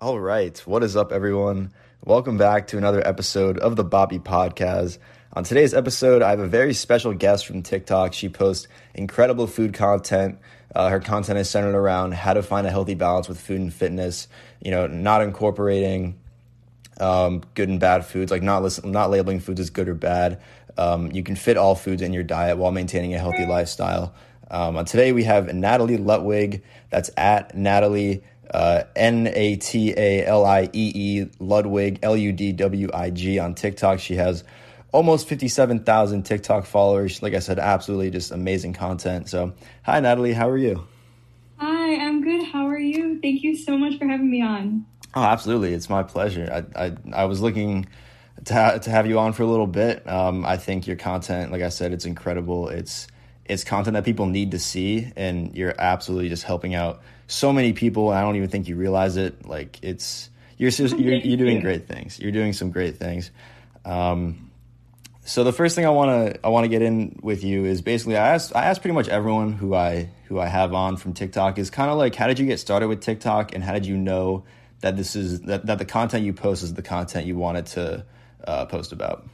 All right. What is up, everyone? Welcome back to another episode of the Bobby Podcast. On today's episode, I have a very special guest from TikTok. She posts incredible food content. Uh, her content is centered around how to find a healthy balance with food and fitness, you know, not incorporating um, good and bad foods, like not listen, not labeling foods as good or bad. Um, you can fit all foods in your diet while maintaining a healthy lifestyle. Um, today we have Natalie Ludwig. That's at Natalie uh, N A T A L I E E Ludwig L U D W I G on TikTok. She has almost 57,000 TikTok followers. Like I said, absolutely just amazing content. So, hi, Natalie. How are you? Hi, I'm good. How are you? Thank you so much for having me on. Oh, absolutely. It's my pleasure. I, I, I was looking to, ha- to have you on for a little bit. Um, I think your content, like I said, it's incredible. It's, it's content that people need to see, and you're absolutely just helping out so many people. I don't even think you realize it. Like it's, you're, you're, you're doing great things. You're doing some great things. Um, so the first thing I want to I want to get in with you is basically I asked I asked pretty much everyone who I who I have on from TikTok is kind of like how did you get started with TikTok and how did you know that this is that, that the content you post is the content you wanted to uh, post about?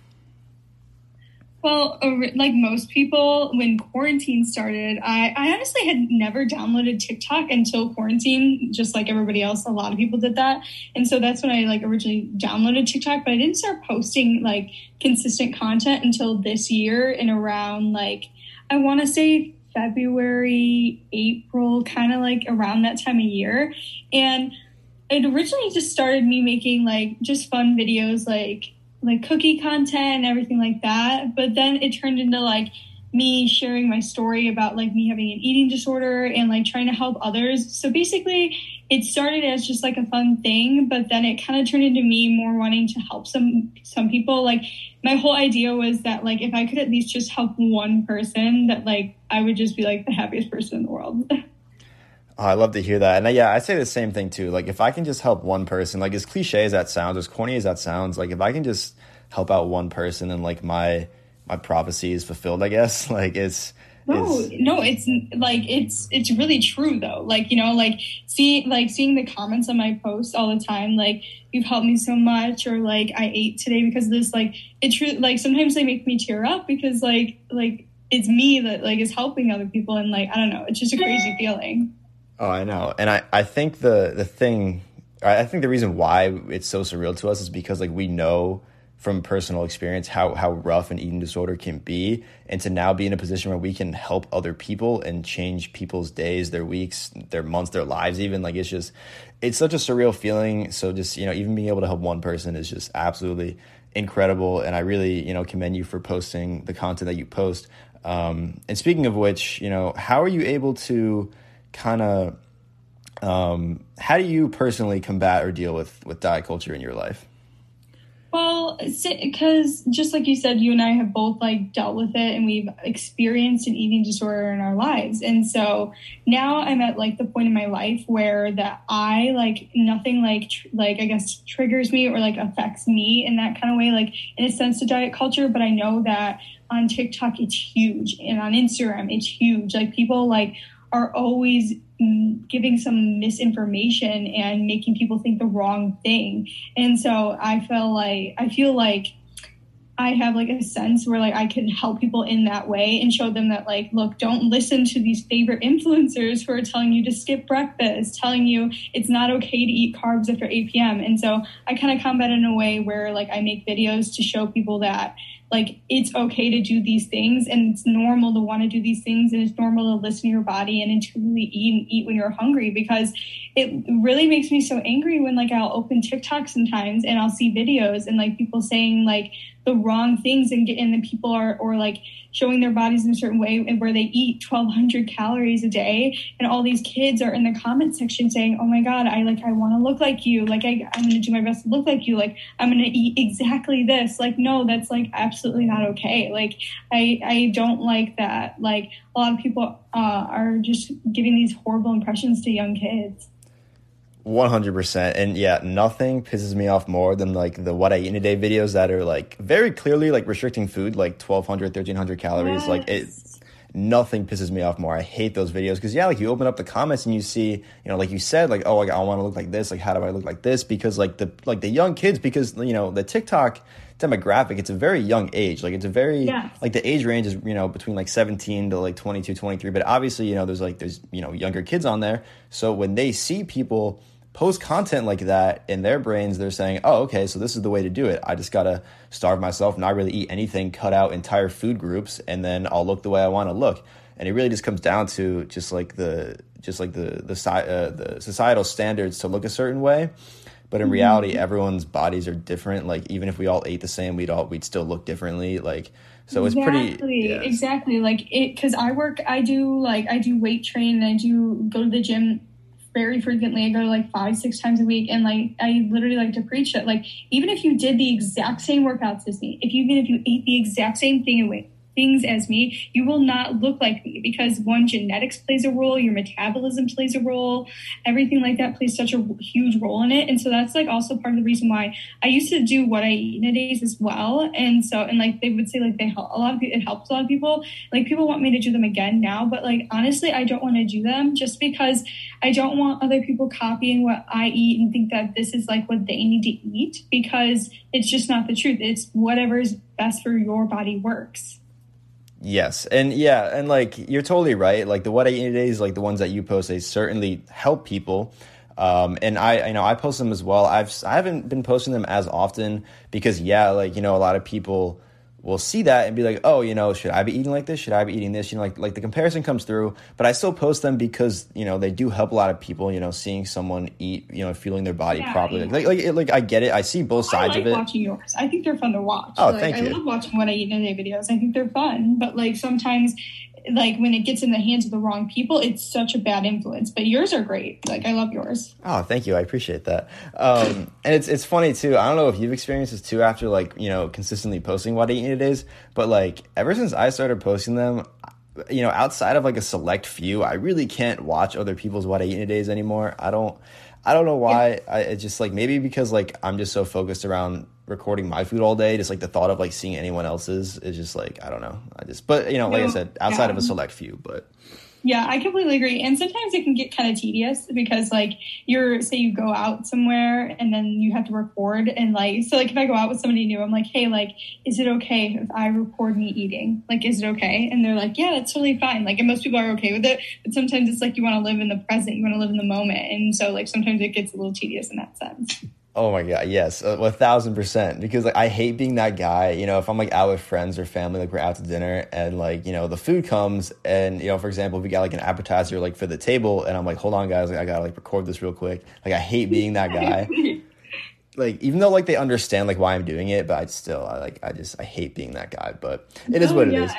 Well, like most people, when quarantine started, I, I honestly had never downloaded TikTok until quarantine, just like everybody else. A lot of people did that. And so that's when I like originally downloaded TikTok, but I didn't start posting like consistent content until this year in around like, I want to say February, April, kind of like around that time of year. And it originally just started me making like just fun videos, like like cookie content and everything like that. But then it turned into like me sharing my story about like me having an eating disorder and like trying to help others. So basically, it started as just like a fun thing, but then it kind of turned into me more wanting to help some some people. Like my whole idea was that like if I could at least just help one person, that like I would just be like the happiest person in the world. Oh, I love to hear that. And uh, yeah, I say the same thing too. Like if I can just help one person, like as cliche as that sounds, as corny as that sounds, like if I can just help out one person and like my my prophecy is fulfilled, I guess. Like it's no, it's, no, it's like it's it's really true though. Like you know, like see, like seeing the comments on my posts all the time, like you've helped me so much, or like I ate today because of this. Like it true. Like sometimes they make me tear up because like like it's me that like is helping other people, and like I don't know, it's just a crazy feeling. Oh, I know, and I I think the the thing, I think the reason why it's so surreal to us is because like we know from personal experience how how rough an eating disorder can be, and to now be in a position where we can help other people and change people's days, their weeks, their months, their lives, even like it's just it's such a surreal feeling. So just you know, even being able to help one person is just absolutely incredible, and I really you know commend you for posting the content that you post. Um, and speaking of which, you know, how are you able to kind of um, how do you personally combat or deal with with diet culture in your life? Well, because just like you said, you and I have both like dealt with it and we've experienced an eating disorder in our lives. And so now I'm at like the point in my life where that I like nothing like, tr- like I guess triggers me or like affects me in that kind of way, like in a sense to diet culture. But I know that on TikTok, it's huge and on Instagram, it's huge. Like people like are always mm, giving some misinformation and making people think the wrong thing. And so I feel like I feel like I have like a sense where like I can help people in that way and show them that like look don't listen to these favorite influencers who are telling you to skip breakfast, telling you it's not okay to eat carbs after 8 p.m. And so I kind of combat in a way where like I make videos to show people that like it's okay to do these things and it's normal to want to do these things and it's normal to listen to your body and intuitively eat and eat when you're hungry because it really makes me so angry when like I'll open TikTok sometimes and I'll see videos and like people saying like the wrong things and get then people are or like showing their bodies in a certain way and where they eat 1200 calories a day. And all these kids are in the comment section saying oh my god i like i want to look like you. Like I, i'm to do my best to look like you. Like i'm to eat exactly this. Like no that's like absolutely not okay. Like i i don't like that. Like a lot of people uh, are just giving these horrible impressions to young kids 100% and yeah nothing pisses me off more than like the what i eat in a day videos that are like very clearly like restricting food like 1200 1300 calories. Yes. like it nothing pisses me off more. I hate those videos because yeah like you open up the comments and you see you know like you said like oh like, i want to look like this. Like how do i look like this? Because like the like the young kids because you know the tiktok demographic it's a very young age. Like it's a very yes. like the age range is you know between like 17 to like 22 23 but obviously you know there's like there's you know younger kids on there. So when they see people post content like that in their brains they're saying oh okay so this is the way to do it. I just gotta starve myself not really eat anything cut out entire food groups and then i'll look the way i want to look. And it really just comes down to just like the just like the the, uh, the societal standards to look a certain way. But in mm-hmm. reality everyone's bodies are different. Like even if we all ate the same we'd all we'd still look differently. Like so it's exactly, pretty yeah. exactly. Like it because i work i do like i do weight train and i do go to the gym very frequently. I go like five, six times a week, and like I literally like to preach it. Like even if you did the exact same workouts as me, if you, even if you ate the exact same thing away, things as me, you will not look like me because one, genetics plays a role, your metabolism plays a role, everything like that plays such a huge role in it. And so that's like also part of the reason why I used to do what I eat in days as well. And so, and like they would say like they help a lot of people, it helps a lot of people. Like people want me to do them again now, but like honestly, I don't want to do them just because I don't want other people copying what I eat and think that this is like what they need to eat because it's just not the truth. It's whatever is best for your body works. Yes, and yeah, and like you're totally right. Like the what I eat days, like the ones that you post, they certainly help people. Um, and I, you know, I post them as well. I've I haven't been posting them as often because yeah, like you know, a lot of people will see that and be like, oh, you know, should I be eating like this? Should I be eating this? You know, like like the comparison comes through, but I still post them because you know they do help a lot of people. You know, seeing someone eat, you know, feeling their body yeah, properly. Like like, like, like I get it. I see both sides like of it. Watching yours, I think they're fun to watch. Oh, like, thank I you. I love watching what I eat in a day videos. I think they're fun, but like sometimes like when it gets in the hands of the wrong people, it's such a bad influence. But yours are great. Like I love yours. Oh, thank you. I appreciate that. Um, and it's it's funny too. I don't know if you've experienced this too after like you know consistently posting what I eat it is, but like ever since I started posting them, you know, outside of like a select few, I really can't watch other people's what I eat in a days anymore. I don't. I don't know why. I it's just like maybe because like I'm just so focused around recording my food all day. Just like the thought of like seeing anyone else's is just like I don't know. I just but you know like I said outside yeah. of a select few, but yeah, I completely agree. And sometimes it can get kind of tedious because like you're say you go out somewhere and then you have to record and like so like if I go out with somebody new, I'm like, hey, like, is it okay if I record me eating? Like, is it okay? And they're like, yeah, that's totally fine. Like, and most people are okay with it. But sometimes it's like you want to live in the present, you want to live in the moment, and so like sometimes it gets a little tedious in that sense. Oh my god, yes, a, a, thousand percent. Because like I hate being that guy. You know, if I'm like out with friends or family, like we're out to dinner, and like you know the food comes, and you know, for example, if we got like an appetizer like for the table, and I'm like, hold on, guys, like I gotta like record this real quick. Like I hate being that guy. like even though like they understand like why I'm doing it, but I still I like I just I hate being that guy. But it is oh, what yeah. it is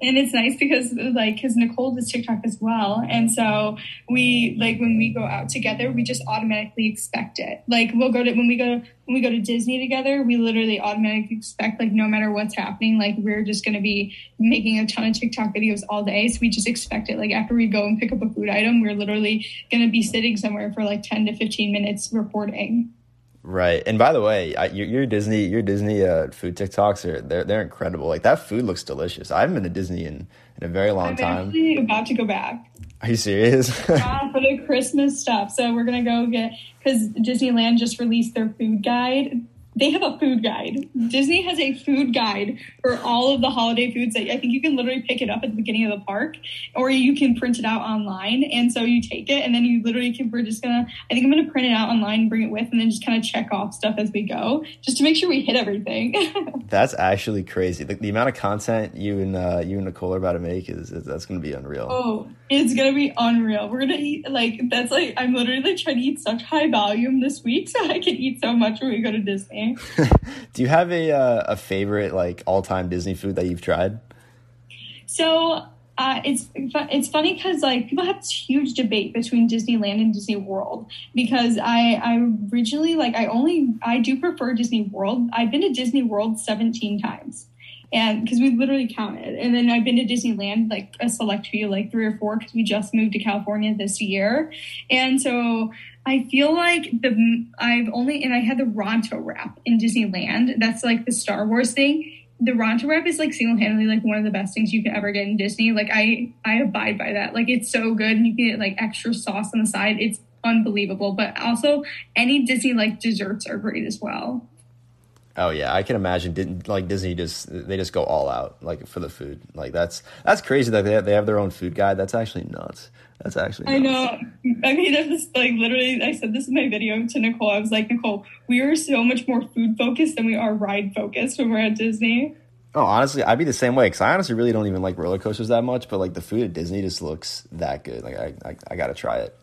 and it's nice because like because nicole does tiktok as well. And so we like when we go out together we just automatically expect it. Like we'll go to when we go when we go to disney together we literally automatically expect like no matter what's happening like we're just going to be making a ton of tiktok videos all day. So we just expect it. Like after we go and pick up a food item we're literally going to be sitting somewhere for like 10 to 15 minutes recording Right, and by the way, I, your, your, Disney your Disney uh, food TikToks are they're they're incredible. Like that food looks delicious. I haven't been to Disney in, in a very long I'm time. I'm actually about to go back. Are you serious? yeah, for the Christmas stuff. So we're gonna go get because Disneyland just released their food guide they have a food guide. Disney has a food guide for all of the holiday foods that I think you can literally pick it up at the beginning of the park or you can print it out online. And so you take it and then you literally can, we're just gonna, I think I'm gonna print it out online and bring it with and then just kind of check off stuff as we go just to make sure we hit everything. that's actually crazy. The, the, amount of content you and, uh, you and Nicole are about to make is, is that's gonna be unreal. Oh, it's gonna be unreal. We're gonna eat like, that's like, I'm literally like trying to eat such high volume this week so I can eat so much when we go to Disney. Do you have a uh, a favorite like all time Disney food that you've tried? So uh, it's it's funny because like people have this huge debate between Disneyland and Disney World because I I originally like I only I do prefer Disney World. I've been to Disney World 17 times. And because we literally counted, and then I've been to Disneyland like a select few, like three or four, because we just moved to California this year, and so I feel like the I've only and I had the Ronto wrap in Disneyland. That's like the Star Wars thing. The Ronto wrap is like single handedly like one of the best things you can ever get in Disney. Like I I abide by that. Like it's so good, and you can get like extra sauce on the side. It's unbelievable. But also any Disney like desserts are great as well. Oh yeah, I can imagine. Didn't like Disney just they just go all out like for the food. Like that's that's crazy that they have, they have their own food guide. That's actually nuts. That's actually. I know. I mean, this like literally. I said this in my video to Nicole. I was like, Nicole, we are so much more food focused than we are ride focused when we're at Disney. Oh, honestly, I'd be the same way because I honestly really don't even like roller coasters that much. But like the food at Disney just looks that good. Like I, I, I got to try it.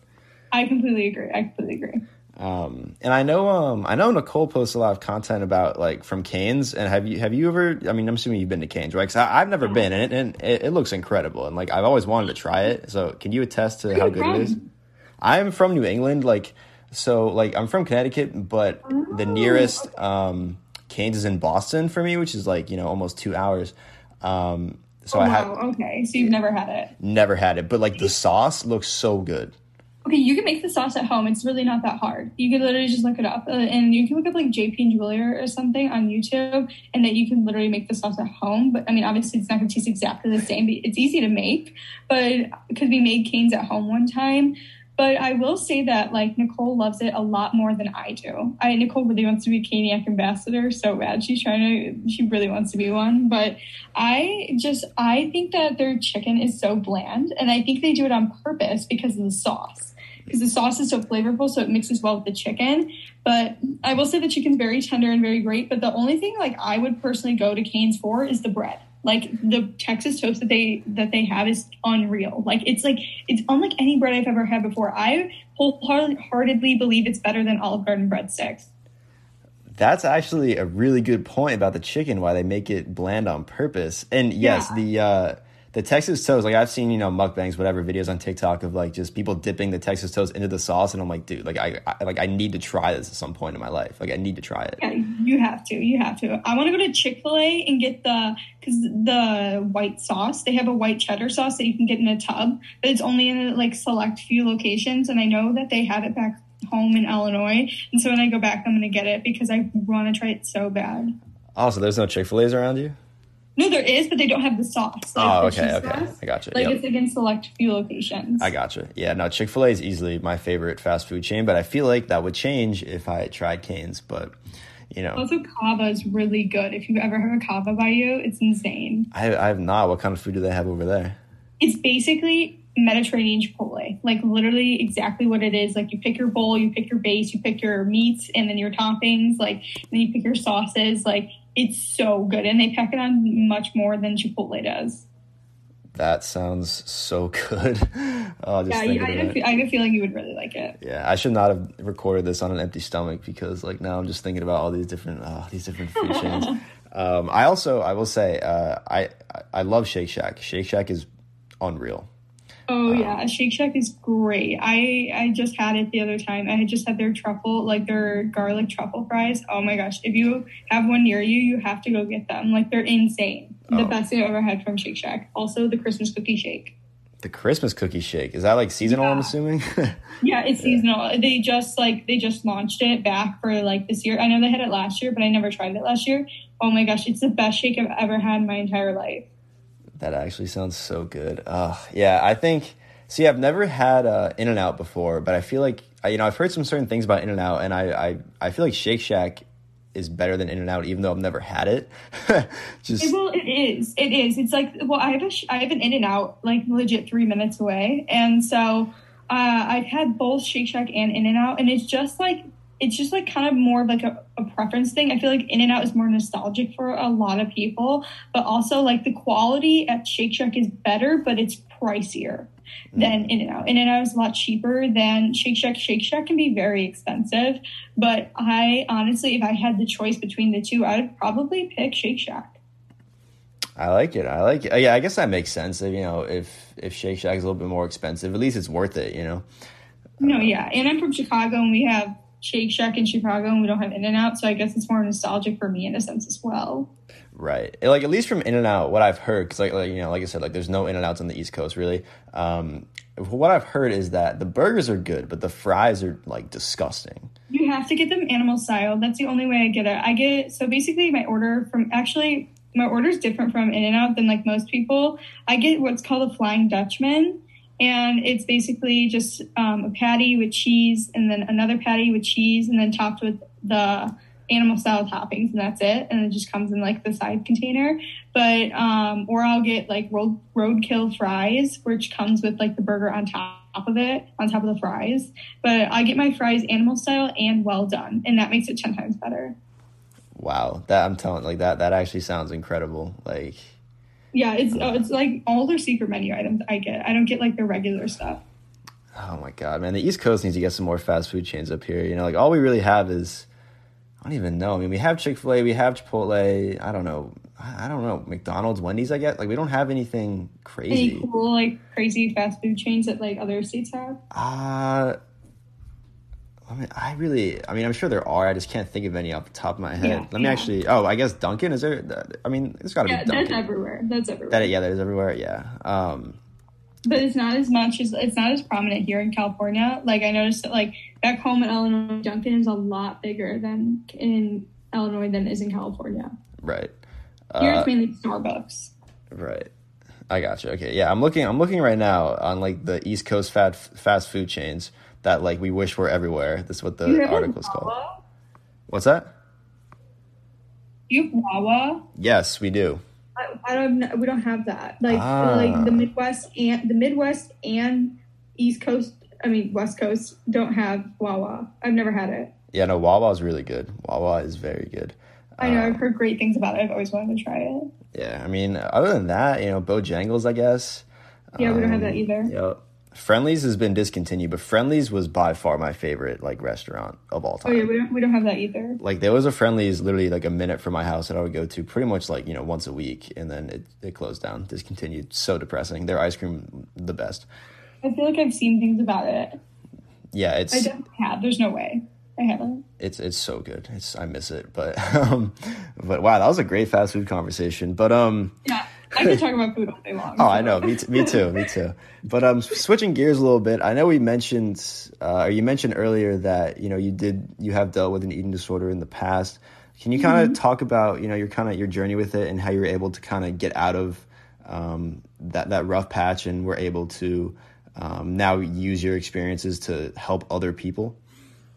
I completely agree. I completely agree. Um, and I know, um, I know Nicole posts a lot of content about like from Cane's. And have you, have you ever? I mean, I'm assuming you've been to Cane's, right? Because I've never been, and, it, and it, it, looks incredible, and like I've always wanted to try it. So, can you attest to how good it is? I'm from New England, like so, like I'm from Connecticut, but oh. the nearest um, Cane's is in Boston for me, which is like you know almost two hours. Um, so oh, I have okay, so you've never had it. Never had it, but like the sauce looks so good. Okay, you can make the sauce at home. It's really not that hard. You can literally just look it up, uh, and you can look up like JP and Julia or something on YouTube, and that you can literally make the sauce at home. But I mean, obviously, it's not going to taste exactly the same. But it's easy to make. But because we made Cane's at home one time, but I will say that like Nicole loves it a lot more than I do. I Nicole really wants to be a Caniac ambassador so bad. She's trying to she really wants to be one. But I just I think that their chicken is so bland and I think they do it on purpose because of the sauce because the sauce is so flavorful, so it mixes well with the chicken. But I will say the chicken's very tender and very great. But the only thing like I would personally go to Cane's for is the bread. Like the Texas toast that they that they have is unreal. Like it's like it's unlike any bread I've ever had before. I wholeheartedly believe it's better than Olive Garden breadsticks. That's actually a really good point about the chicken. Why they make it bland on purpose. And yes, yeah. the uh, the Texas toast, like I've seen, you know, mukbangs, whatever videos on TikTok of like just people dipping the Texas toast into the sauce, and I'm like, dude, like I, I like I need to try this at some point in my life. Like I need to try it. Yeah, you have to. You have to. I want to go to Chick Fil A and get the because the white sauce. They have a white cheddar sauce that you can get in a tub, but it's only in like select few locations, and I know that they have it back home in Illinois. And so when I go back, I'm going to get it because I want to try it so bad. Also, there's no Chick Fil A's around you? No, there is, but they don't have the sauce. Like oh, okay, okay, sauce. I got you. Like yep. it's against select few locations. I got you. Yeah, no, Chick Fil A is easily my favorite fast food chain, but I feel like that would change if I tried Cane's. But you know, also Cava is really good. If you ever have a Cava by you, it's insane. I, I have not. What kind of food do they have over there? It's basically Mediterranean Chipotle. Like literally exactly what it is. Like you pick your bowl, you pick your base, you pick your meats, and then your toppings. Like then you pick your sauces. Like it's so good, and they pack it on much more than Chipotle does. That sounds so good. oh, yeah, yeah I, have, I have a feeling you would really like it. Yeah, I should not have recorded this on an empty stomach because, like, now I'm just thinking about all these different, oh, these different food chains. Um, I also, I will say, uh, I I love Shake Shack. Shake Shack is unreal. Oh um, yeah, Shake Shack is great. I I just had it the other time. I had just had their truffle, like their garlic truffle fries. Oh my gosh! If you have one near you, you have to go get them. Like they're insane. Oh. The best thing I've ever had from Shake Shack. Also, the Christmas cookie shake. The Christmas cookie shake is that like seasonal? Yeah. I'm assuming. yeah, it's seasonal. They just like they just launched it back for like this year. I know they had it last year, but I never tried it last year. Oh my gosh, it's the best shake I've ever had in my entire life. That actually sounds so good. Uh, yeah, I think. See, I've never had uh, In and Out before, but I feel like you know I've heard some certain things about In and Out, and I, I I feel like Shake Shack is better than In and Out, even though I've never had it. Just well, it is. It is. It's like well, I have a I have an In and Out like legit three minutes away, and so uh, I've had both Shake Shack and In and Out, and it's just like it's just like kind of more of like a, a preference thing. I feel like In and Out is more nostalgic for a lot of people, but also like the quality at Shake Shack is better, but it's pricier hmm. than In and Out. In and Out is a lot cheaper than Shake Shack. Shake Shack can be very expensive, but I honestly, if I had the choice between the two, I would probably pick Shake Shack. I like it. I like it. Uh, yeah, I guess that makes sense. If, You know, if if Shake Shack is a little bit more expensive, at least it's worth it. You know. No, yeah, and I'm from Chicago, and we have Shake Shack in Chicago, and we don't have In and Out, so I guess it's more nostalgic for me in a sense as well. Right. Like at least from In and Out, what I've heard, because like, like you know, like I said, like there's no In and Outs on the East Coast really. Um, what I've heard is that the burgers are good, but the fries are like disgusting. You have to get them animal style. That's the only way I get it. I get so basically my order from actually my order is different from In and Out than like most people. I get what's called a Flying Dutchman, and it's basically just um, a patty with cheese, and then another patty with cheese, and then topped with the animal style toppings, and that's it. And it just comes in like the side container. But um, or I'll get like road roadkill fries, which comes with like the burger on top of it, on top of the fries. But I get my fries animal style and well done, and that makes it ten times better wow that i'm telling like that that actually sounds incredible like yeah it's uh, it's like all their secret menu items i get. I don't get like the regular stuff. Oh my god man the east coast needs to get some more fast food chains up here. You know like all we really have is i don't even know. I mean we have chick-fil-a we have chipotle i don't know. I don't know mcdonald's wendy's i guess. Like we don't have anything crazy. any cool like crazy fast food chains that like other states have? Uh I mean, I really, I mean, I'm sure there are. I just can't think of any off the top of my head. Yeah, Let me actually. Oh, I guess Dunkin' is there. I mean, it's got to yeah, be Dunkin'. That's everywhere. That's everywhere. That yeah, that is everywhere. Yeah. Um, but it's not as much as it's not as prominent here in California. Like I noticed that like back home in Illinois, Dunkin' is a lot bigger than in Illinois than is in California. Right. Here uh, it's mainly Starbucks. Right. I got you. Okay. Yeah, I'm looking. I'm looking right now on like the East Coast fast fast food chains that like we wish were everywhere. That's what the article is called. What's that? You have Wawa? Yes, we do. I, I don't. We don't have that. Like ah. like the Midwest and the Midwest and East Coast. I mean West Coast don't have Wawa. I've never had it. Yeah, no, Wawa is really good. Wawa is very good. I know. Um, I've heard great things about it. I've always wanted to try it. Yeah, I mean, other than that, you know, Bojangles, I guess. Yeah, um, we don't have that um, either. Yep. Friendly's has been discontinued, but Friendlies was by far my favorite like restaurant of all time. Oh yeah, we don't we don't have that either. Like there was a Friendlies literally like a minute from my house that I would go to pretty much like you know once a week, and then it it closed down, discontinued. So depressing. Their ice cream the best. I feel like I've seen things about it. Yeah, it's. I don't have. There's no way. I haven't. It's it's so good. It's I miss it, but um, but wow, that was a great fast food conversation. But um, yeah. I could talk about food all day long. Oh, so. I know. Me, t- me too. Me too. But um, switching gears a little bit, I know we mentioned, uh, or you mentioned earlier that you know you did you have dealt with an eating disorder in the past. Can you kind of mm-hmm. talk about you know your kind of your journey with it and how you were able to kind of get out of um, that that rough patch and were able to um, now use your experiences to help other people?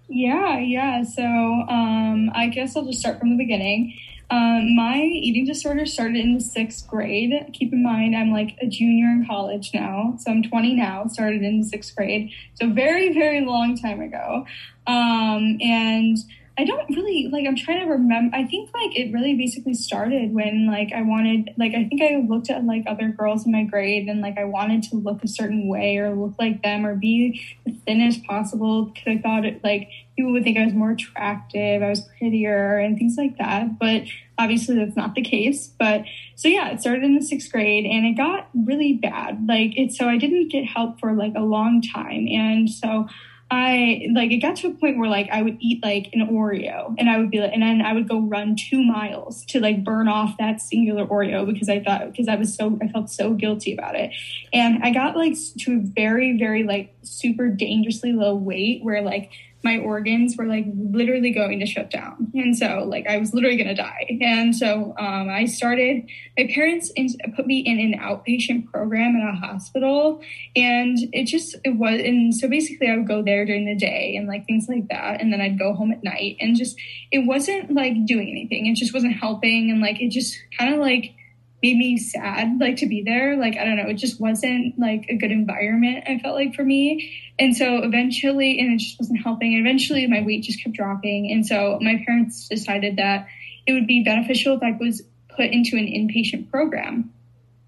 Yeah, yeah. So um, I guess I'll just start from the beginning. Um, my eating disorder started in the sixth grade. Keep in mind, I'm like a junior in college now. So I'm 20 now, started in the sixth grade. So very, very long time ago. Um, and I don't really like, I'm trying to remember. I think like it really basically started when like I wanted, like, I think I looked at like other girls in my grade and like I wanted to look a certain way or look like them or be as thin as possible because I thought it like people would think I was more attractive, I was prettier and things like that. But obviously that's not the case. But so yeah, it started in the sixth grade and it got really bad. Like it, so I didn't get help for like a long time. And so I like it got to a point where like I would eat like an Oreo and I would be like, and then I would go run two miles to like burn off that singular Oreo because I thought, because I was so, I felt so guilty about it. And I got like to a very, very like super dangerously low weight where like my organs were like literally going to shut down. And so like I was literally going to die. And so um, I started, my parents in, put me in an outpatient program in a hospital. And it just, it was, and so basically I would go there during the day and like things like that. And then I'd go home at night and just, it wasn't like doing anything. It just wasn't helping. And like, it just kind of like, made me sad like to be there. Like i don't know it just wasn't like a good environment i felt like for me. And so eventually and it just wasn't helping and eventually my weight just kept dropping. And so my parents decided that it would be beneficial if i was put into an inpatient program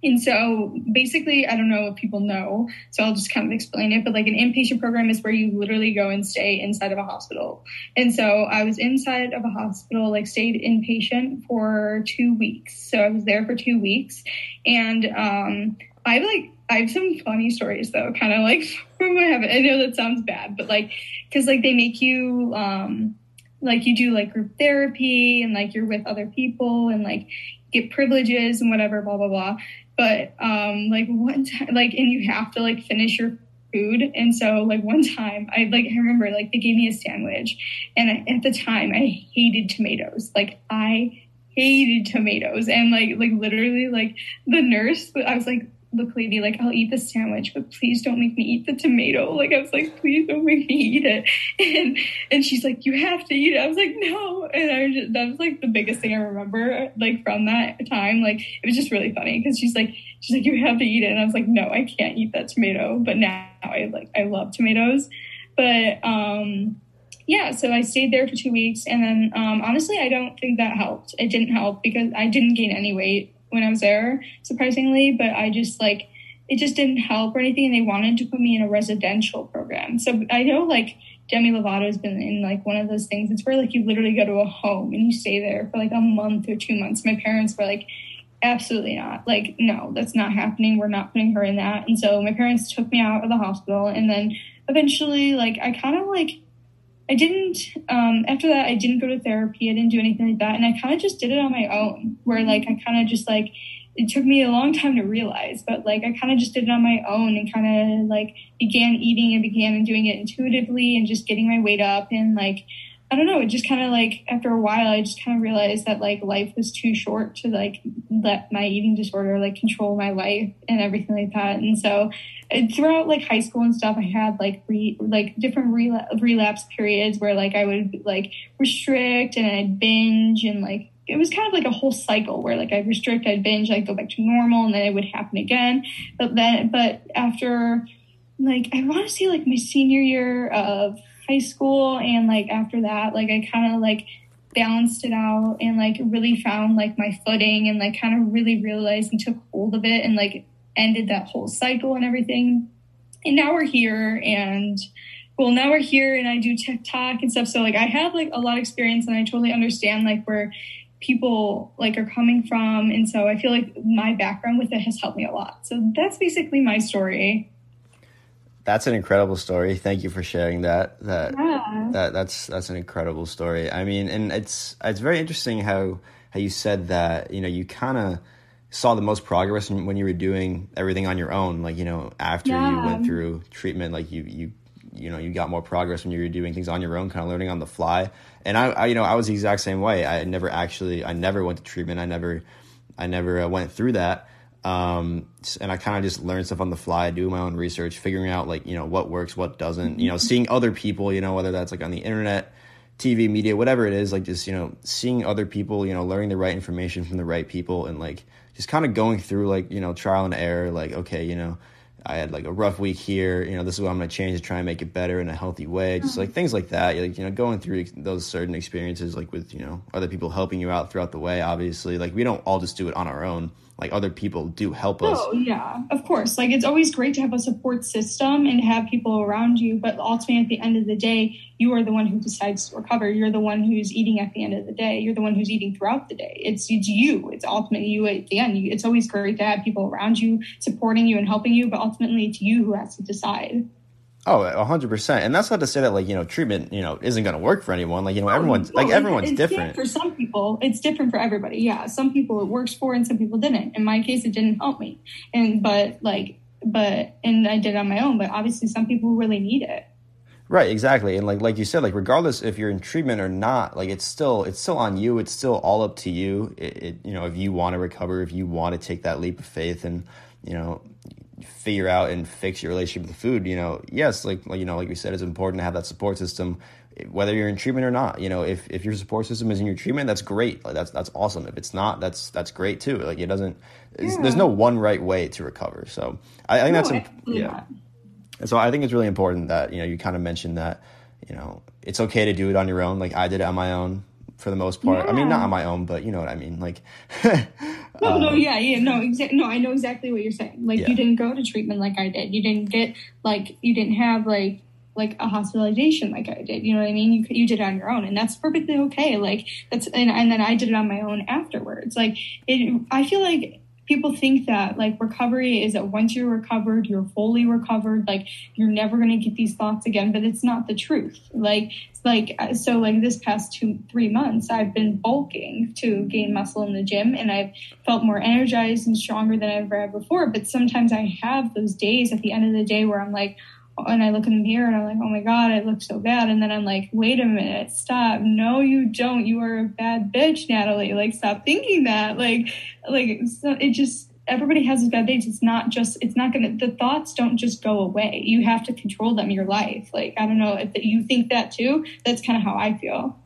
and so basically, I don't know if people know, so I'll just kind of explain it. But like an inpatient program is where you literally go and stay inside of a hospital. And so I was inside of a hospital, like stayed inpatient for two weeks. So I was there for two weeks. And um, I like, I have some funny stories though, kind of like from. I know that sounds bad, but like, cause like they make you, um, like you do like group therapy and like you're with other people and like get privileges and whatever, blah, blah, blah. But um, like one time, like, and you have to like finish your food. And so like one time I like, I remember like they gave me a sandwich and I, at the time I hated tomatoes. Like I hated tomatoes and like, like literally like the nurse, I was like, look lady like i'll eat the sandwich but please don't make me eat the tomato. Like i was like please don't make me eat it. And and she's like you have to eat it. I was like no. And i was just, that was like the biggest thing i remember like from that time. Like it was just really funny because she's like she's like you have to eat it. And i was like no i can't eat that tomato. But now i like i love tomatoes. But um yeah, so I stayed there for two weeks, and then um, honestly, I don't think that helped. It didn't help because I didn't gain any weight when I was there, surprisingly, but I just like it just didn't help or anything. And they wanted to put me in a residential program. So I know like Demi Lovato has been in like one of those things. It's where like you literally go to a home and you stay there for like a month or two months. My parents were like, absolutely not. Like, no, that's not happening. We're not putting her in that. And so my parents took me out of the hospital. And then eventually, like, I kind of like, I didn't, um, after that, I didn't go to therapy. I didn't do anything like that. And I kind of just did it on my own, where like I kind of just like, it took me a long time to realize, but like I kind of just did it on my own and kind of like began eating and began doing it intuitively and just getting my weight up and like I don't know, it just kind of like after a while, I just kind of realized that like life was too short to like let my eating disorder like control my life and everything like that. And so uh, throughout like high school and stuff, I had like re like different rela- relapse periods where like I would like restrict and I'd binge and like it was kind of like a whole cycle where like I'd restrict, I'd binge, I'd go back to normal, and then it would happen again. But then, but after like I want to say like my senior year of high school and like after that like i kind of like balanced it out and like really found like my footing and like kind of really realized and took hold of it and like ended that whole cycle and everything. And now we're here and well now we're here and i do tiktok and stuff. So like i have like a lot of experience and i totally understand like where people like are coming from. And so i feel like my background with it has helped me a lot. So that's basically my story that's an incredible story. Thank you for sharing that. That yeah. that that's that's an incredible story. I mean, and it's it's very interesting how how you said that. You know, you kind of saw the most progress when you were doing everything on your own. Like you know, after yeah. you went through treatment, like you you you know you got more progress when you were doing things on your own, kind of learning on the fly. And I, I you know I was the exact same way. I never actually I never went to treatment. I never I never uh, went through that um, and I kind of just learn stuff on the fly, do my own research, figuring out like you know what works, what doesn't. You know, seeing other people, you know, whether that's like on the internet, TV, media, whatever it is, like just you know seeing other people, you know, learning the right information from the right people, and like just kind of going through like you know trial and error. Like okay, you know, I had like a rough week here. You know, this is what I'm going to change to try and make it better in a healthy way. Just like things like that. Like, you know, going through those certain experiences, like with, you know, other people helping you out throughout the way, obviously. Like, we don't all just do it on our own like other people do help us. Oh yeah, of course. Like it's always great to have a support system and have people around you, but ultimately at the end of the day, you are the one who decides to recover. You're the one who's eating at the end of the day. You're the one who's eating throughout the day. It's it's you. It's ultimately you at the end. It's always great to have people around you supporting you and helping you, but ultimately it's you who has to decide. Oh, hundred percent, and that's not to say that like you know treatment you know isn't going to work for anyone. Like you know oh, everyone's like everyone's different. For some people, it's different for everybody. Yeah, some people it works for, and some people didn't. In my case, it didn't help me, and but like but and I did it on my own. But obviously, some people really need it. Right, exactly. And like like you said, like regardless if you're in treatment or not, like it's still it's still on you. It's still all up to you. It, it you know, if you want to recover, if you want to take that leap of faith and, you know, figure out and fix your relationship with the food, you know, yes, like, like you know, like we said, it's important to have that support system whether you're in treatment or not. You know, if if your support system is in your treatment, that's great. Like that's that's awesome. If it's not, that's that's great too. Like it doesn't yeah. there's no one right way to recover. So I, I think no, that's imp- yeah. And so I think it's really important that you know you kind of mentioned that you know it's okay to do it on your own. Like I did it on my own for the most part. Yeah. I mean, not on my own, but you know what I mean. Like, no, no, um, yeah, yeah, no, exactly. No, I know exactly what you're saying. Like, yeah. you didn't go to treatment like I did. You didn't get like you didn't have like like a hospitalization like I did. You know what I mean? You you did it on your own, and that's perfectly okay. Like that's and and then I did it on my own afterwards. Like it, I feel like people think that like recovery is that once you're recovered, you're fully recovered. Like you're never going to get these thoughts again, but it's not the truth. Like, like, uh, so like this past two, three months, I've been bulking to gain muscle in the gym and I've felt more energized and stronger than I've ever had before. But sometimes I have those days at the end of the day where I'm like, and I look in the mirror and I'm like, oh my God, I look so bad. And then I'm like, wait a minute, stop. No, you don't. You are a bad bitch, Natalie. Like, stop thinking that. Like, like it just, everybody has these bad days. It's not just, it's not going to, the thoughts don't just go away. You have to control them your life. Like, I don't know if you think that too. That's kind of how I feel.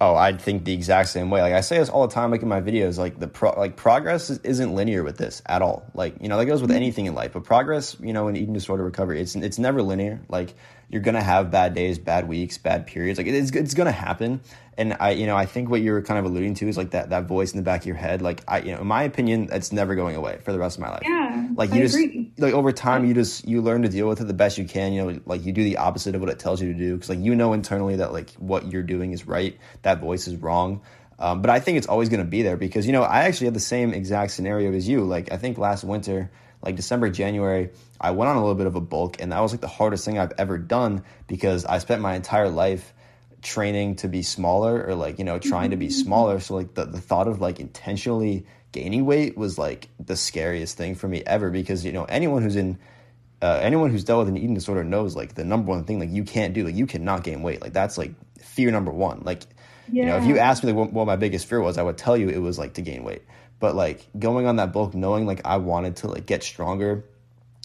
Oh, I think the exact same way. Like I say this all the time, like in my videos, like the pro- like progress isn't linear with this at all. Like you know that goes with mm-hmm. anything in life, but progress, you know, in eating disorder recovery, it's it's never linear. Like you're gonna have bad days, bad weeks, bad periods. Like it's it's gonna happen. And I, you know, I think what you're kind of alluding to is like that that voice in the back of your head. Like I, you know, in my opinion, it's never going away for the rest of my life. Yeah, like you I just agree. like over time, you just you learn to deal with it the best you can. You know, like you do the opposite of what it tells you to do because like you know internally that like what you're doing is right. That voice is wrong. Um, but I think it's always going to be there because you know I actually had the same exact scenario as you. Like I think last winter like December, January, I went on a little bit of a bulk, and that was like the hardest thing I've ever done because I spent my entire life training to be smaller or like, you know, trying to be mm-hmm. smaller. So, like, the, the thought of like intentionally gaining weight was like the scariest thing for me ever because, you know, anyone who's in, uh, anyone who's dealt with an eating disorder knows like the number one thing like you can't do like you cannot gain weight like that's like fear number one like yeah. you know if you asked me like what, what my biggest fear was i would tell you it was like to gain weight but like going on that bulk, knowing like I wanted to like get stronger,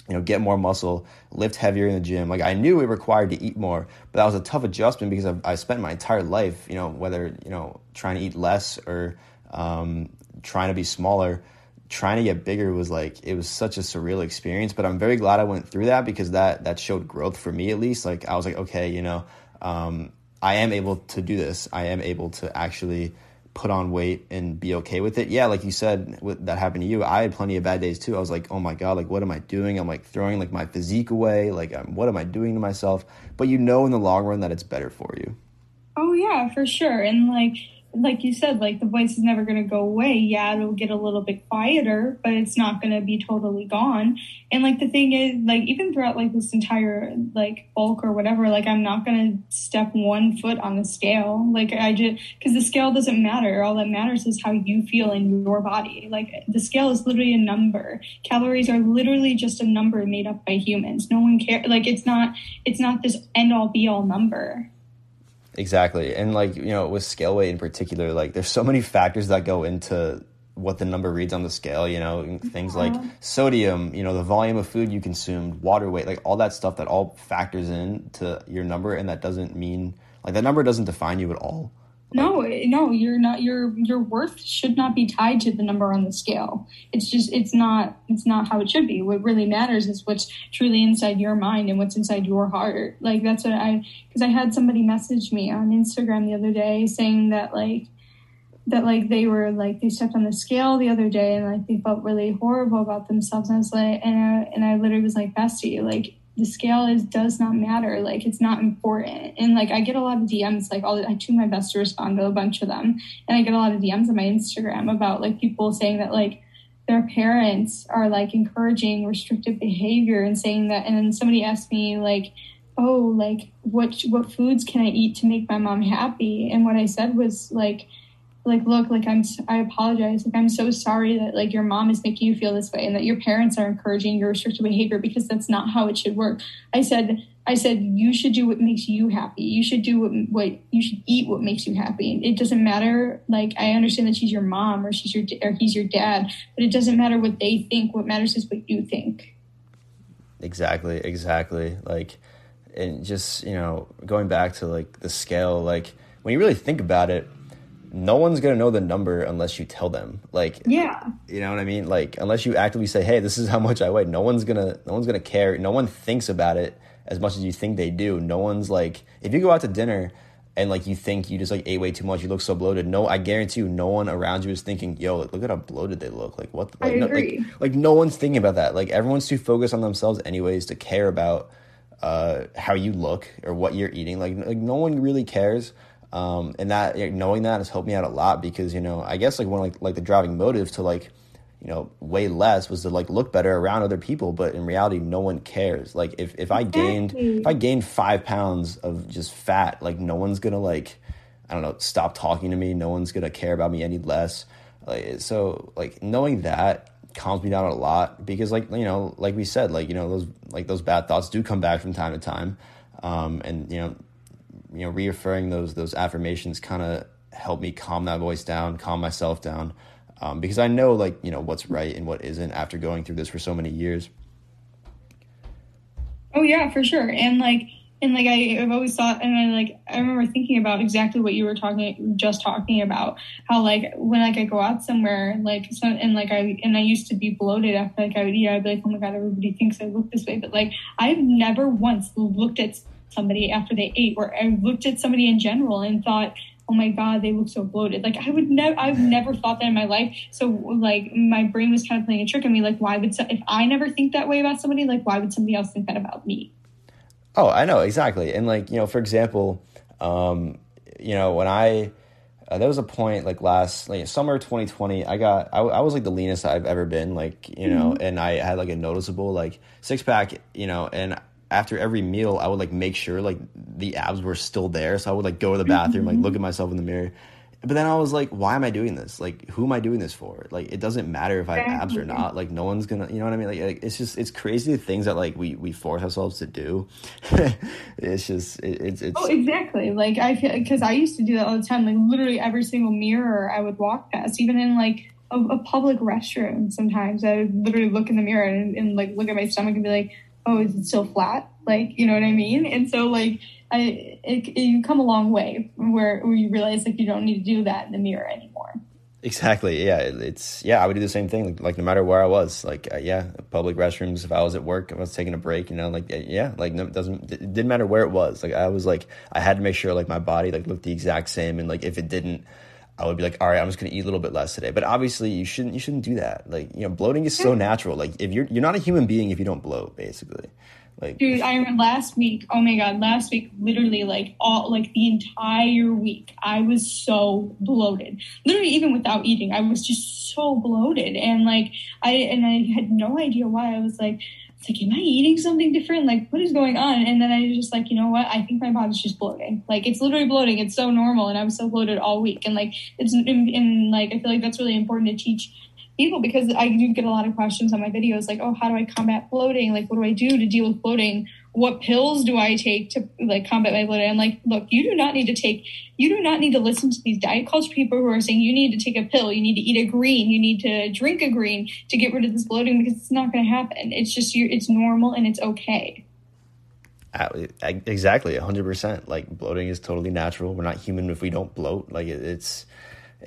you know, get more muscle, lift heavier in the gym. Like I knew it required to eat more, but that was a tough adjustment because I've, I spent my entire life, you know, whether you know trying to eat less or um, trying to be smaller, trying to get bigger was like it was such a surreal experience. But I'm very glad I went through that because that that showed growth for me at least. Like I was like, okay, you know, um, I am able to do this. I am able to actually put on weight and be okay with it. Yeah, like you said, that happened to you. I had plenty of bad days too. I was like, oh my god, like what am I doing? I'm like throwing like my physique away. Like, what am I doing to myself? But you know, in the long run, that it's better for you. Oh yeah, for sure. And like like you said, like the voice is never going to go away. Yeah, it'll get a little bit quieter, but it's not going to be totally gone. And like the thing is, like even throughout like this entire like bulk or whatever, like I'm not going to step one foot on the scale. Like I just because the scale doesn't matter. All that matters is how you feel in your body. Like the scale is literally a number. Calories are literally just a number made up by humans. No one cares. Like it's not. It's not this end all be all number. Exactly. And like, you know, with scale weight in particular, like there's so many factors that go into what the number reads on the scale, you know, things like uh-huh. sodium, you know, the volume of food you consumed, water weight, like all that stuff that all factors in to your number and that doesn't mean like that number doesn't define you at all. No, no, you're not. Your your worth should not be tied to the number on the scale. It's just it's not it's not how it should be. What really matters is what's truly inside your mind and what's inside your heart. Like that's what I because I had somebody message me on Instagram the other day saying that like that like they were like they stepped on the scale the other day and like they felt really horrible about themselves. And I was like, and I, and I literally was like, Bestie, like the scale is does not matter. Like it's not important. And like i get a lot of dms like all i do my best to respond to a bunch of them. And i get a lot of dms on my instagram about like people saying that like their parents are like encouraging restrictive behavior and saying that and then somebody asked me like oh like what what foods can i eat to make my mom happy? And what i said was like like look like i'm i apologize like i'm so sorry that like your mom is making you feel this way and that your parents are encouraging your restrictive behavior because that's not how it should work i said I said you should do what makes you happy. You should do what what you should eat what makes you happy. It doesn't matter. Like I understand that she's your mom or she's your or he's your dad, but it doesn't matter what they think. What matters is what you think. Exactly, exactly. Like, and just you know, going back to like the scale, like when you really think about it, no one's gonna know the number unless you tell them. Like, yeah, you know what I mean. Like, unless you actively say, "Hey, this is how much I weigh," no one's gonna, no one's gonna care. No one thinks about it as much as you think they do. No one's like, if you go out to dinner and like you think you just like ate way too much, you look so bloated. No, I guarantee you, no one around you is thinking, "Yo, look at how bloated they look." Like what? Like, I agree. Like, like no one's thinking about that. Like everyone's too focused on themselves, anyways, to care about uh, how you look or what you're eating. Like like no one really cares. Um, and that knowing that has helped me out a lot because you know I guess like one like like the driving motive to like you know way less was to like look better around other people but in reality no one cares. Like if, if i gained if i gained five pounds of just fat like no one's gonna like i don't know stop talking to me. No one's gonna care about me any less. Like so like knowing that calms me down a lot because like you know like we said like you know those like those bad thoughts do come back from time to time. Um and you know you know reaffirming those those affirmations kind of help me calm that voice down calm myself down. Um, because I know like you know what's right and what isn't after going through this for so many years. Oh yeah, for sure, and like and like I, I've always thought, and I like I remember thinking about exactly what you were talking, just talking about. How like when like I go out somewhere, like so, and like I and I used to be bloated after like I would eat, I'd be like, oh my god, everybody thinks I look this way, but like I've never once looked at somebody after they ate, or I looked at somebody in general and thought oh my god they look so bloated. Like i would never i've never thought that in my life. So like my brain was kind of playing a trick on me like why would so- if i never think that way about somebody like why would somebody else think that about me? Oh i know exactly. And like you know for example um you know when i uh, there was a point like last like summer 2020 i got I, I was like the leanest i've ever been like you know mm-hmm. and i had like a noticeable like six pack you know and after every meal, I would like make sure like the abs were still there. So I would like go to the bathroom, like look at mm-hmm. myself in the mirror. But then I was like, why am I doing this? Like, who am I doing this for? Like, it doesn't matter if I have abs or not. Like, no one's gonna, you know what I mean? Like, like it's just, it's crazy the things that like we we force ourselves to do. it's just, it, it's, it's. Oh, exactly. Like I feel because I used to do that all the time. Like literally every single mirror I would walk past, even in like a, a public restroom. Sometimes I would literally look in the mirror and, and like look at my stomach and be like, oh, is it still flat? Like, you know what I mean? And so, like, I, it, it, you come a long way where, where you realize, like, you don't need to do that in the mirror anymore. Exactly. Yeah. It's, yeah, I would do the same thing. Like, like no matter where I was, like, uh, yeah, public restrooms, if I was at work, if I was taking a break, you know, like, yeah, like, no, it doesn't, it didn't matter where it was. Like, I was like, I had to make sure, like, my body, like, looked the exact same. And, like, if it didn't, I would be like, all right, I'm just gonna eat a little bit less today. But obviously, you shouldn't. You shouldn't do that. Like, you know, bloating is so natural. Like, if you're you're not a human being if you don't bloat, basically. Like, dude, I remember last week. Oh my god, last week, literally, like all like the entire week, I was so bloated. Literally, even without eating, I was just so bloated, and like I and I had no idea why. I was like it's like, am I eating something different? Like, what is going on? And then I was just like, you know what? I think my body's just bloating. Like, it's literally bloating. It's so normal. And I was so bloated all week. And like, it's, and like, I feel like that's really important to teach people because I do get a lot of questions on my videos like, oh, how do I combat bloating? Like, what do I do to deal with bloating? What pills do I take to like combat my bloating? I'm like, look, you do not need to take, you do not need to listen to these diet culture people who are saying you need to take a pill, you need to eat a green, you need to drink a green to get rid of this bloating because it's not going to happen. It's just you, it's normal and it's okay. Uh, exactly, 100%. Like bloating is totally natural. We're not human if we don't bloat. Like it's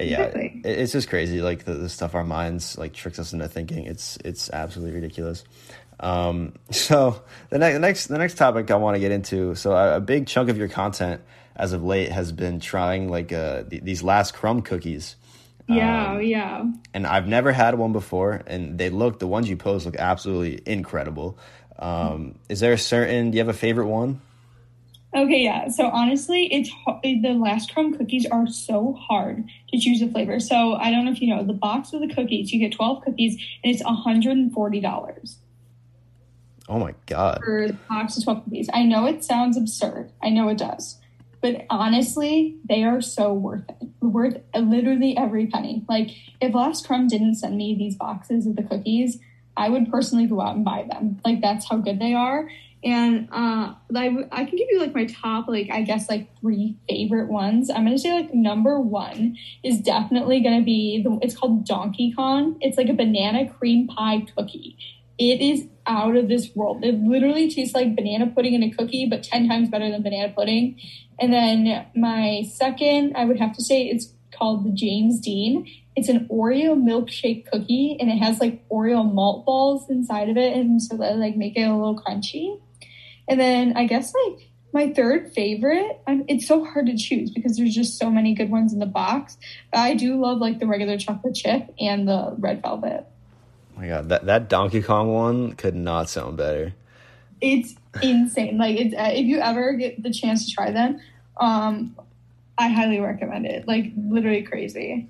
yeah, exactly. it's just crazy. Like the, the, stuff our minds like tricks us into thinking. It's it's absolutely ridiculous. Um, so the next the next the next topic I want to get into. So a, a, big chunk of your content as of late has been trying like uh, th- these Last Crumb cookies. Yeah, um, yeah. And I've never had one before, and they look the ones you post look absolutely incredible. Um, is there a certain? Do you have a favorite one? Okay, yeah. So honestly, it's the Last Crumb cookies are so hard to choose a flavor. So I don't know if you know the box of the cookies. You get twelve cookies, and it's hundred and forty dollars. Oh my god! For the box of twelve cookies, I know it sounds absurd. I know it does, but honestly, they are so worth it. Worth literally every penny. Like if Last Crumb didn't send me these boxes of the cookies, I would personally go out and buy them. Like that's how good they are And uh, I, I can give you like my top, like, I guess, like three favorite ones. I'm to say, like, number one is definitely to be the, it's called Donkey Kong. It's like a banana cream pie cookie. It is out of this world. It literally tastes like banana pudding in a cookie, but 10 times better than banana pudding. And then my second, I would have to say, it's called the James Dean. It's an Oreo milkshake cookie, and it has like Oreo malt balls inside of it, and so that like make it a little crunchy. And then I guess like my third favorite, I'm, it's so hard to choose because there's just so many good ones in the box. But I do love like the regular chocolate chip and the red velvet. Oh my god, that that Donkey Kong one could not sound better. It's insane. Like it's uh, if you ever get the chance to try them, um, I highly recommend it. Like literally crazy.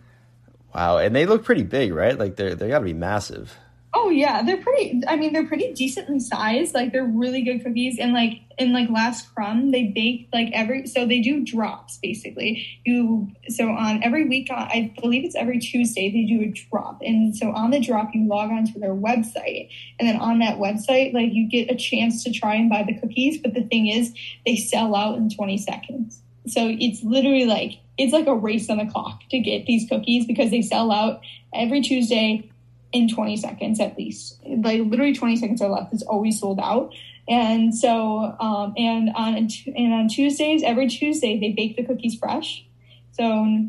Wow, and they look pretty big, right? Like they're they got to be massive. Oh yeah, they're pretty. I mean, they're pretty decently sized. Like they're really good cookies. And like in like Last Crumb, they bake like every. So they do drops basically. You so on every week, uh, I believe it's every Tuesday they do a drop. And so on the drop, you log on to their website, and then on that website, like you get a chance to try and buy the cookies. But the thing is, they sell out in twenty seconds. So it's literally like it's like a race on the clock to get these cookies because they sell out every Tuesday in 20 seconds at least. Like literally 20 seconds are left. It's always sold out. And so, um, and on and on Tuesdays, every Tuesday they bake the cookies fresh. So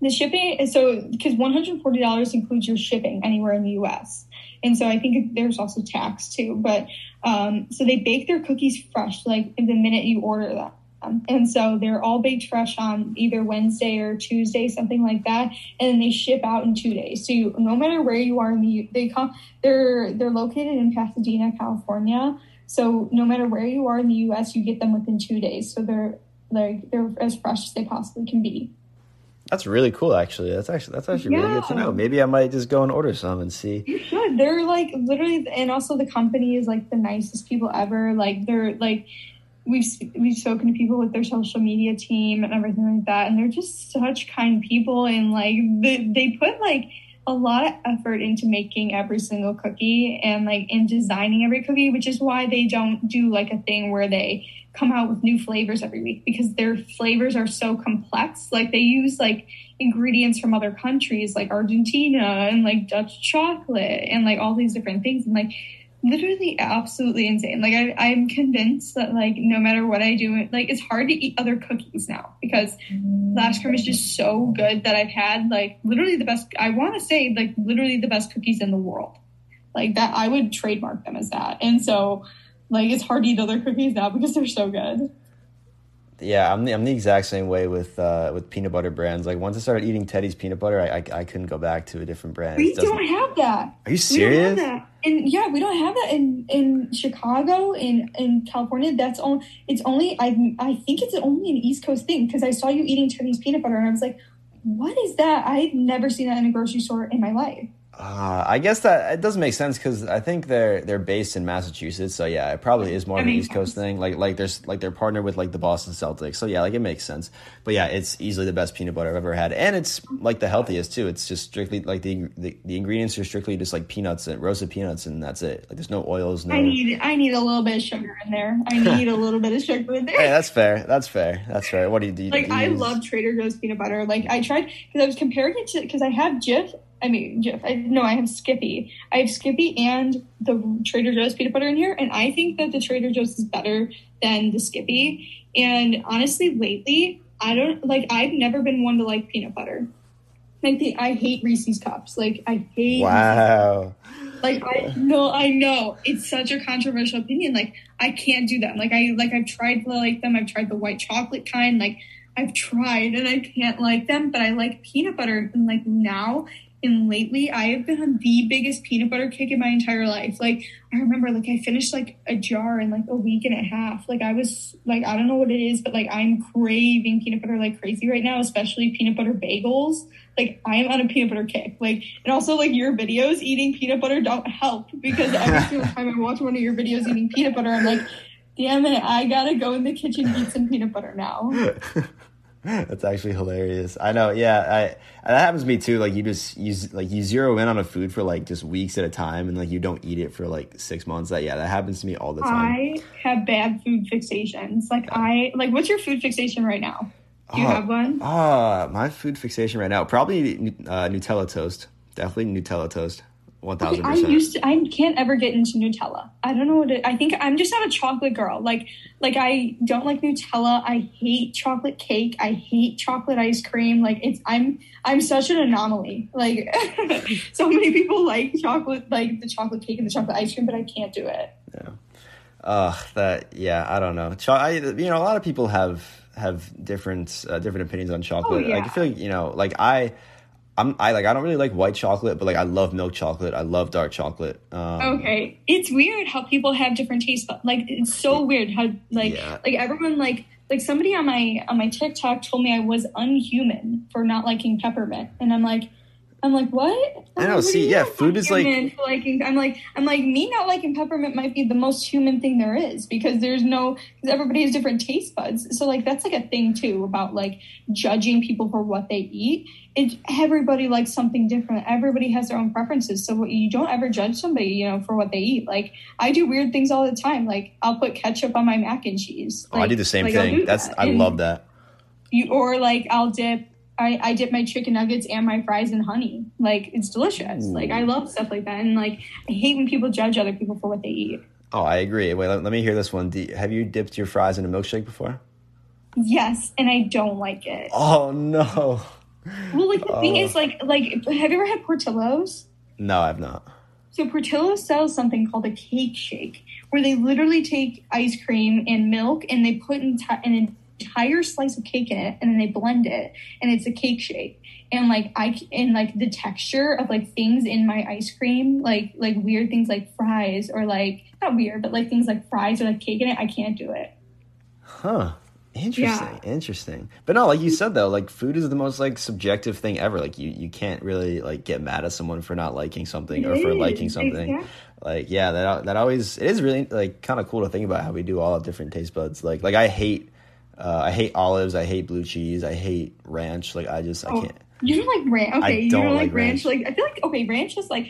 the shipping, is so because $140 includes your shipping anywhere in the U.S. And so I think there's also tax too. But um, so they bake their cookies fresh, like the minute you order them. Um, and so they're all baked fresh on either Wednesday or Tuesday, something like that, and then they ship out in two days. So you, no matter where you are in the, they come, they're they're located in Pasadena, California. So no matter where you are in the U.S., you get them within two days. So they're like they're as fresh as they possibly can be. That's really cool, actually. That's actually that's actually yeah. really good to know. Maybe I might just go and order some and see. You should. They're like literally, and also the company is like the nicest people ever. Like they're like we've we've spoken to people with their social media team and everything like that, and they're just such kind people, and like they, they put like a lot of effort into making every single cookie and like in designing every cookie, which is why they don't do like a thing where they come out with new flavors every week because their flavors are so complex. Like they use like ingredients from other countries like Argentina and like Dutch chocolate and like all these different things. And like literally absolutely insane. Like I, I'm convinced that like no matter what I do, like it's hard to eat other cookies now because Last Crumb is just so good that I've had like literally the best. I want to say like literally the best cookies in the world. Like that, I would trademark them as that. And so, like it's hard to eat other cookies now because they're so good. Yeah, I'm the, I'm the exact same way with uh, with peanut butter brands. Like once I started eating Teddie's peanut butter, I I, I couldn't go back to a different brand. We don't have that. Are you serious? And yeah, we don't have that in in Chicago in in California. That's all. It's only I I think it's only an East Coast thing because I saw you eating Teddie's peanut butter and I was like, what is that? I've never seen that in a grocery store in my life. Uh, I guess that it doesn't make sense because I think they're they're based in Massachusetts, so yeah, it probably is more of an East Coast thing. Like like there's like they're partnered with like the Boston Celtics, so yeah, like it makes sense. But yeah, it's easily the best peanut butter I've ever had, and it's like the healthiest too. It's just strictly like the the, the ingredients are strictly just like peanuts and roasted peanuts, and that's it. Like there's no oils. No. I need I need a little bit of sugar in there. I need a little bit of sugar in there. Hey, that's fair. That's fair. That's fair. What do you do? like do you I use? love Trader Joe's peanut butter. Like I tried because I was comparing it to because I have Jif I mean, Jeff, I, no, I have Skippy. I have Skippy and the Trader Joe's peanut butter in here, and I think that the Trader Joe's is better than the Skippy. And honestly, lately, I don't like. I've never been one to like peanut butter. Like the, I hate Reese's cups. Like I hate. Wow. Like I no, I know it's such a controversial opinion. Like I can't do them. Like I like I've tried to like them. I've tried the white chocolate kind. Like I've tried and I can't like them, but I like peanut butter. And like now and lately I have been on the biggest peanut butter kick in my entire life. Like I remember like I finished like a jar in like a week and a half. Like I was like I don't know what it is, but like I'm craving peanut butter like crazy right now, especially peanut butter bagels. Like I am on a peanut butter kick. Like and also like your videos eating peanut butter don't help because every single time I watch one of your videos eating peanut butter, I'm like, damn it, I gotta go in the kitchen and eat some peanut butter now. That's actually hilarious. I know. Yeah, I that happens to me too. Like you just use like you zero in on a food for like just weeks at a time, and like you don't eat it for like six months. That yeah, that happens to me all the time. I have bad food fixations. Like I like. What's your food fixation right now? Do you Uh, have one? Ah, my food fixation right now probably uh, Nutella toast. Definitely Nutella toast. One thousand I used to, I can't ever get into Nutella. I don't know what it, I think I'm just not a chocolate girl. Like like I don't like Nutella. I hate chocolate cake. I hate chocolate ice cream. Like it's I'm I'm such an anomaly. Like so many people like chocolate like the chocolate cake and the chocolate ice cream, but I can't do it. Yeah. Ugh, that yeah, I don't know. Cho- I, you know, a lot of people have have different uh, different opinions on chocolate. Oh, yeah. Like I feel like you know, like I, I'm I like I don't really like white chocolate, but like I love milk chocolate. I love dark chocolate. Um, Okay, it's weird how people have different taste buds. Like it's so weird how like Yeah. like everyone like like somebody on my on my TikTok told me I was unhuman for not liking peppermint, and I'm like. I'm like, what? I know, do see, yeah, food is, like- liking. I'm like, I'm like, me not liking peppermint might be the most human thing there is because there's no, because everybody has different taste buds. So like, that's like a thing too about like judging people for what they eat. It everybody likes something different. Everybody has their own preferences. So you don't ever judge somebody, you know, for what they eat. Like I do weird things all the time. Like I'll put ketchup on my mac and cheese. oh, I do the same like, thing. That's that. I And- love that. you or like I'll dip I, I dip my chicken nuggets and my fries in honey. Like it's delicious. Like I love stuff like that. And like I hate when people judge other people for what they eat. Oh, I agree. Wait, let, let me hear this one. Do, have you dipped your fries in a milkshake before? Yes, and I don't like it. Oh no, Well, like the thing Oh. is, like, like have you ever had Portillo's? no, I've not. So Portillo's sells something called a cake shake, where they literally take ice cream and milk and they put enti- an entire slice of cake in it, and then they blend it, and it's a cake shake. And like I and like the texture of like things in my ice cream, like like weird things like fries or like not weird, but like things like fries or like cake in it, I can't do it. Huh. Interesting. Interesting. But no, like you said though, like food is the most like subjective thing ever. Like you you can't really like get mad at someone for not liking something or for liking something. exactly. Like yeah, that that always it is really like kind of cool to think about how we do all different taste buds. Like like I hate uh, I hate olives, I hate blue cheese, I hate ranch. Like I just I Oh, can't. You don't like ranch? Okay, you don't don't, like like ranch. Like I feel like okay, ranch is like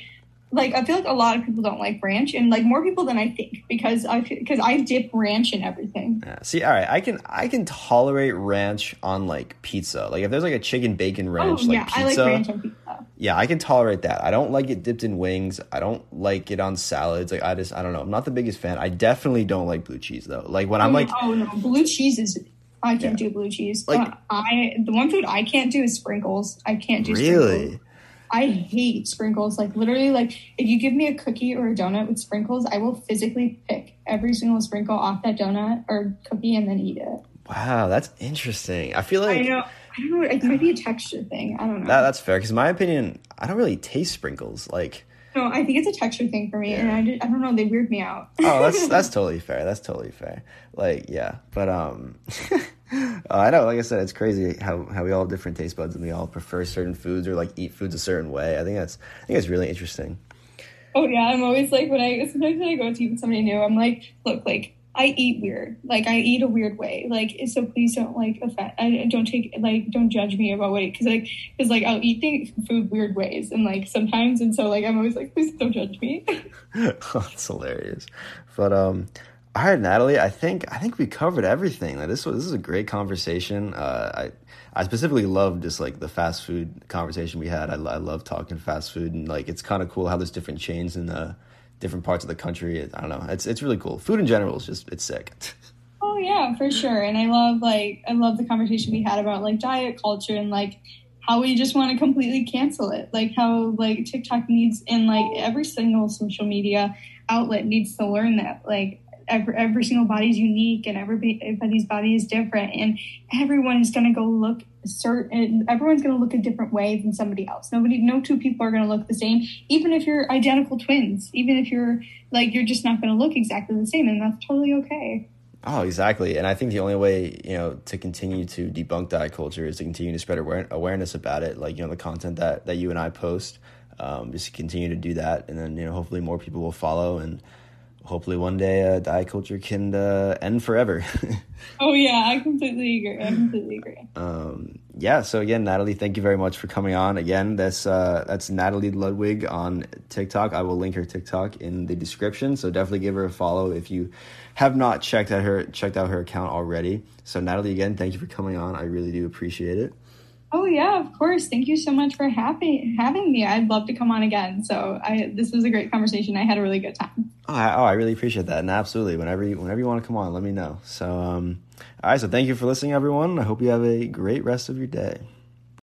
like I feel like a lot of people don't like ranch, and like more people than I think because I because I dip ranch in everything. Yeah. See, all right, I can I can tolerate ranch on like pizza. Like if there's like a chicken bacon ranch oh like yeah, pizza. I like ranch on pizza. Yeah, I can tolerate that. I don't like it dipped in wings. I don't like it on salads. Like I just I don't know. I'm not the biggest fan. I definitely don't like blue cheese though. Like when I'm like oh no, blue cheese is. I can't do blue cheese. Like- Uh, I the one food I can't do is sprinkles. I can't do sprinkles. really Sprinkles. I hate sprinkles. Like literally, like if you give me a cookie or a donut with sprinkles, I will physically pick every single sprinkle off that donut or cookie and then eat it. wow, that's interesting. I feel like I know. I don't know. It might be a texture thing. I don't know. that that's fair because in my opinion, I don't really taste sprinkles. Like no, I think it's a texture thing for me, and I, just, I don't know. They weird me out. oh, that's that's totally fair. That's totally fair. Like yeah, but um. uh, I know, like I said, it's crazy how, how we all have different taste buds and we all prefer certain foods or like eat foods a certain way. I think that's I think it's really interesting. oh yeah, I'm always like when I sometimes when I go to eat with somebody new, I'm like, look, like I eat weird. Like I eat a weird way. Like so, please don't like offend. I don't take like don't judge me about what because like because like I'll eat things food weird ways and like sometimes and so like I'm always like please don't judge me. That's hilarious. But um all right, Natalie, I think I think we covered everything. Like, this was this is a great conversation. Uh, I I specifically love just like the fast food conversation we had. I, I love talking fast food and like it's kind of cool how there's different chains in the different parts of the country. I don't know. It's it's really cool. Food in general is just it's sick. Oh yeah, for sure. And I love like I love the conversation we had about like diet culture and like how we just want to completely cancel it. Like how like TikTok needs and like every single social media outlet needs to learn that like every every single body is unique and everybody everybody's body is different and everyone is going to go look certain everyone's going to look a different way than somebody else nobody no two people are going to look the same even if you're identical twins even if you're like you're just not going to look exactly the same and that's totally okay Oh, exactly. And I think the only way, you know, to continue to debunk diet culture is to continue to spread aware- awareness about it. Like, you know, the content that, that you and I post, um, just continue to do that. And then, you know, hopefully more people will follow and hopefully one day uh, diet culture can uh, end forever. oh yeah, I completely agree. I completely agree. Um, yeah. So again, Natalie, thank you very much for coming on. Again, that's uh, that's Natalie Ludwig on TikTok. I will link her TikTok in the description. So definitely give her a follow if you have not checked out her checked out her account already. So Natalie, again, thank you for coming on. I really do appreciate it. Oh yeah, of course. Thank you so much for having having me. I'd love to come on again. So I this was a great conversation. I had a really good time. Oh, I, oh, I really appreciate that. And absolutely, whenever you whenever you want to come on, let me know. So um, all right. So thank you for listening, everyone. I hope you have a great rest of your day.